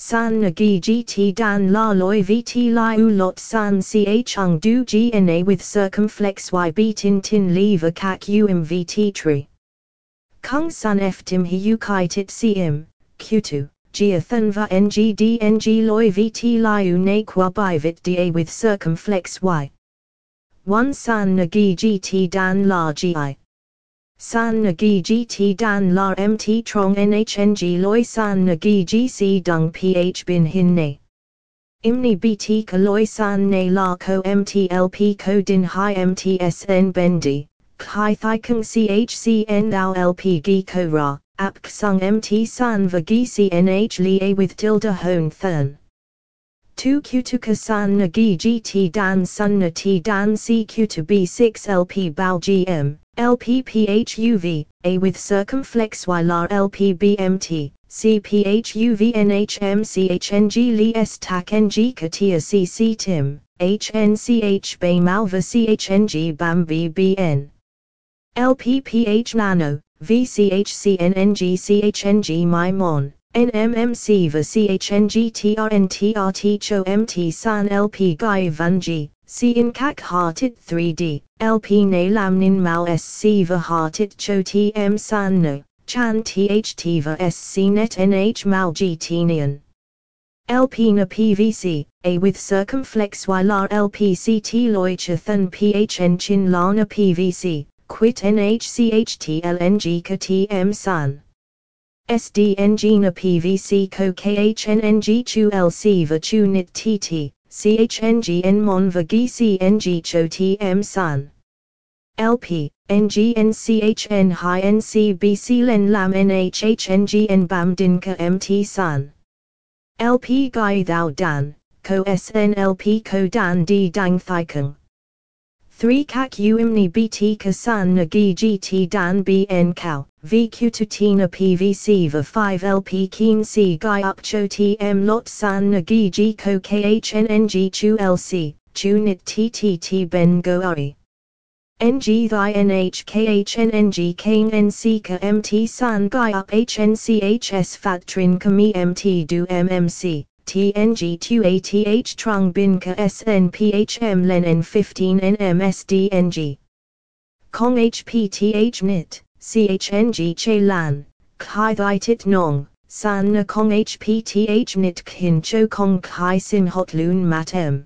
san nagi gt dan la loi vt liu lot san ch ung du gna with circumflex y beatin tin lever kak um vt tree. Kung san eftim hi u kaitit cm, q2, geothan va ngd ng loi vt liu na qua bivit da with circumflex y. 1 san nagi gt dan la gi. San nagi gt dan la mt trong nhng loi san nagi gc dung ph bin hin ne. Imni bt ka loi san ne la ko mtlp ko din hi mtsn bendi, kai thikung chcn thou lp gi ko ra, ap sung mt san va gi cnh li with tilde hone thern. 2 q to kasan nagi gt dan sun t dan cq to b6 lp bao gm, LPPHUV, A with circumflex YLAR LPBMT, CPHUVNHMCHNG Li S TAC NG Katia CC Tim, HNCH CHNG BAM BBN. LPPH Nano, VCHCNNG CHNG MIMON. NMMC va CHNG TRNTRT CHO MT San LP C in Kak Hearted 3D, LP Ne Lam Nin Mal SC Hearted Cho TM San No, Chan THT va SC Net NH Mal GTnian. LP na PVC, A with circumflex YLAR LPCT Loichathan PHN Chin Lana PVC, quit NHCHT LNG Ka TM San. SDNG na PVC co KHNNG chu LC va chu nit TT, CHNG en mon va GCNG cho TM san. LP, NGNCHN high NCBC len lam NHHNG en bam din ka MT san. LP gai thou dan, co SNLP co dan di dang thikung. 3 kak umni bt kasan nagi gt dan bn cow, vq to tina pvc va 5 lp keen c guy up cho tm lot san nagi g ko khnng chu lc, chu nit ttt ben go uri. ng thy nhkhnng nc ka mt san guy up hnchs fat trin kami mt do mmc. TNG 2ATH Trung Bin Ka SNPHM Len N15 NMSDNG. Kong HPTH NIT, CHNG Che Lan, Kai Thai Tit Nong, San Na Kong HPTH NIT Kin Cho Kong Kai Sin Hot Loon Matem.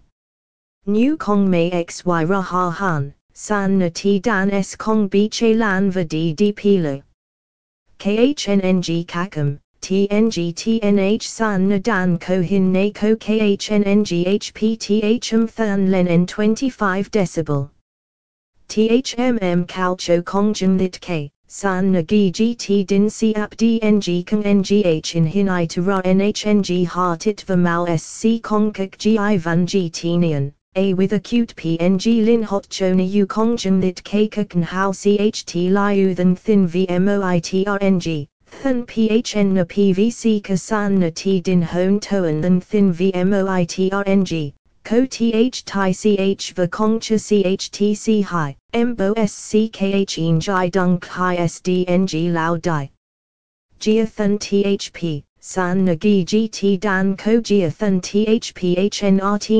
New Kong May XY Raha Han, San Na T Dan S Kong B Che Lan Vadi D Pilo. KHNNG Kakam. TNG TNH San Nadan Ko Hin Na Ko KHNNG HPTH Um Thun Len N 25 decibel. THMM Calcho Kongjun Lit K, San Nagi GT Din Siap DNG Kang NGH in Hinai to Ra NHNG Heartit Vamal SC Kongkak GI Van GT Nian. A with acute PNG Lin Hot Chona U Kongjun Lit K Kakan How CHT Liu Than Thin VMOITRNG. Than phn na pvc kasan na t din hon toan than thin vmoitrng, ko th tai ch va kongcha chtc hi, mbo sckh in jai dung kai sdng lao dai. Geothan thp, san nagi gt dan ko geothan thphn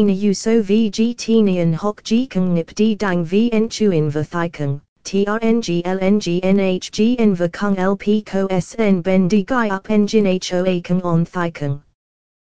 na uso nian hok kung nip di dang v en chuin va thikung. TRNG LNG NHG Enva LP Co SN Ben Di Gai Up Engine HOA Kung On Thai Kung.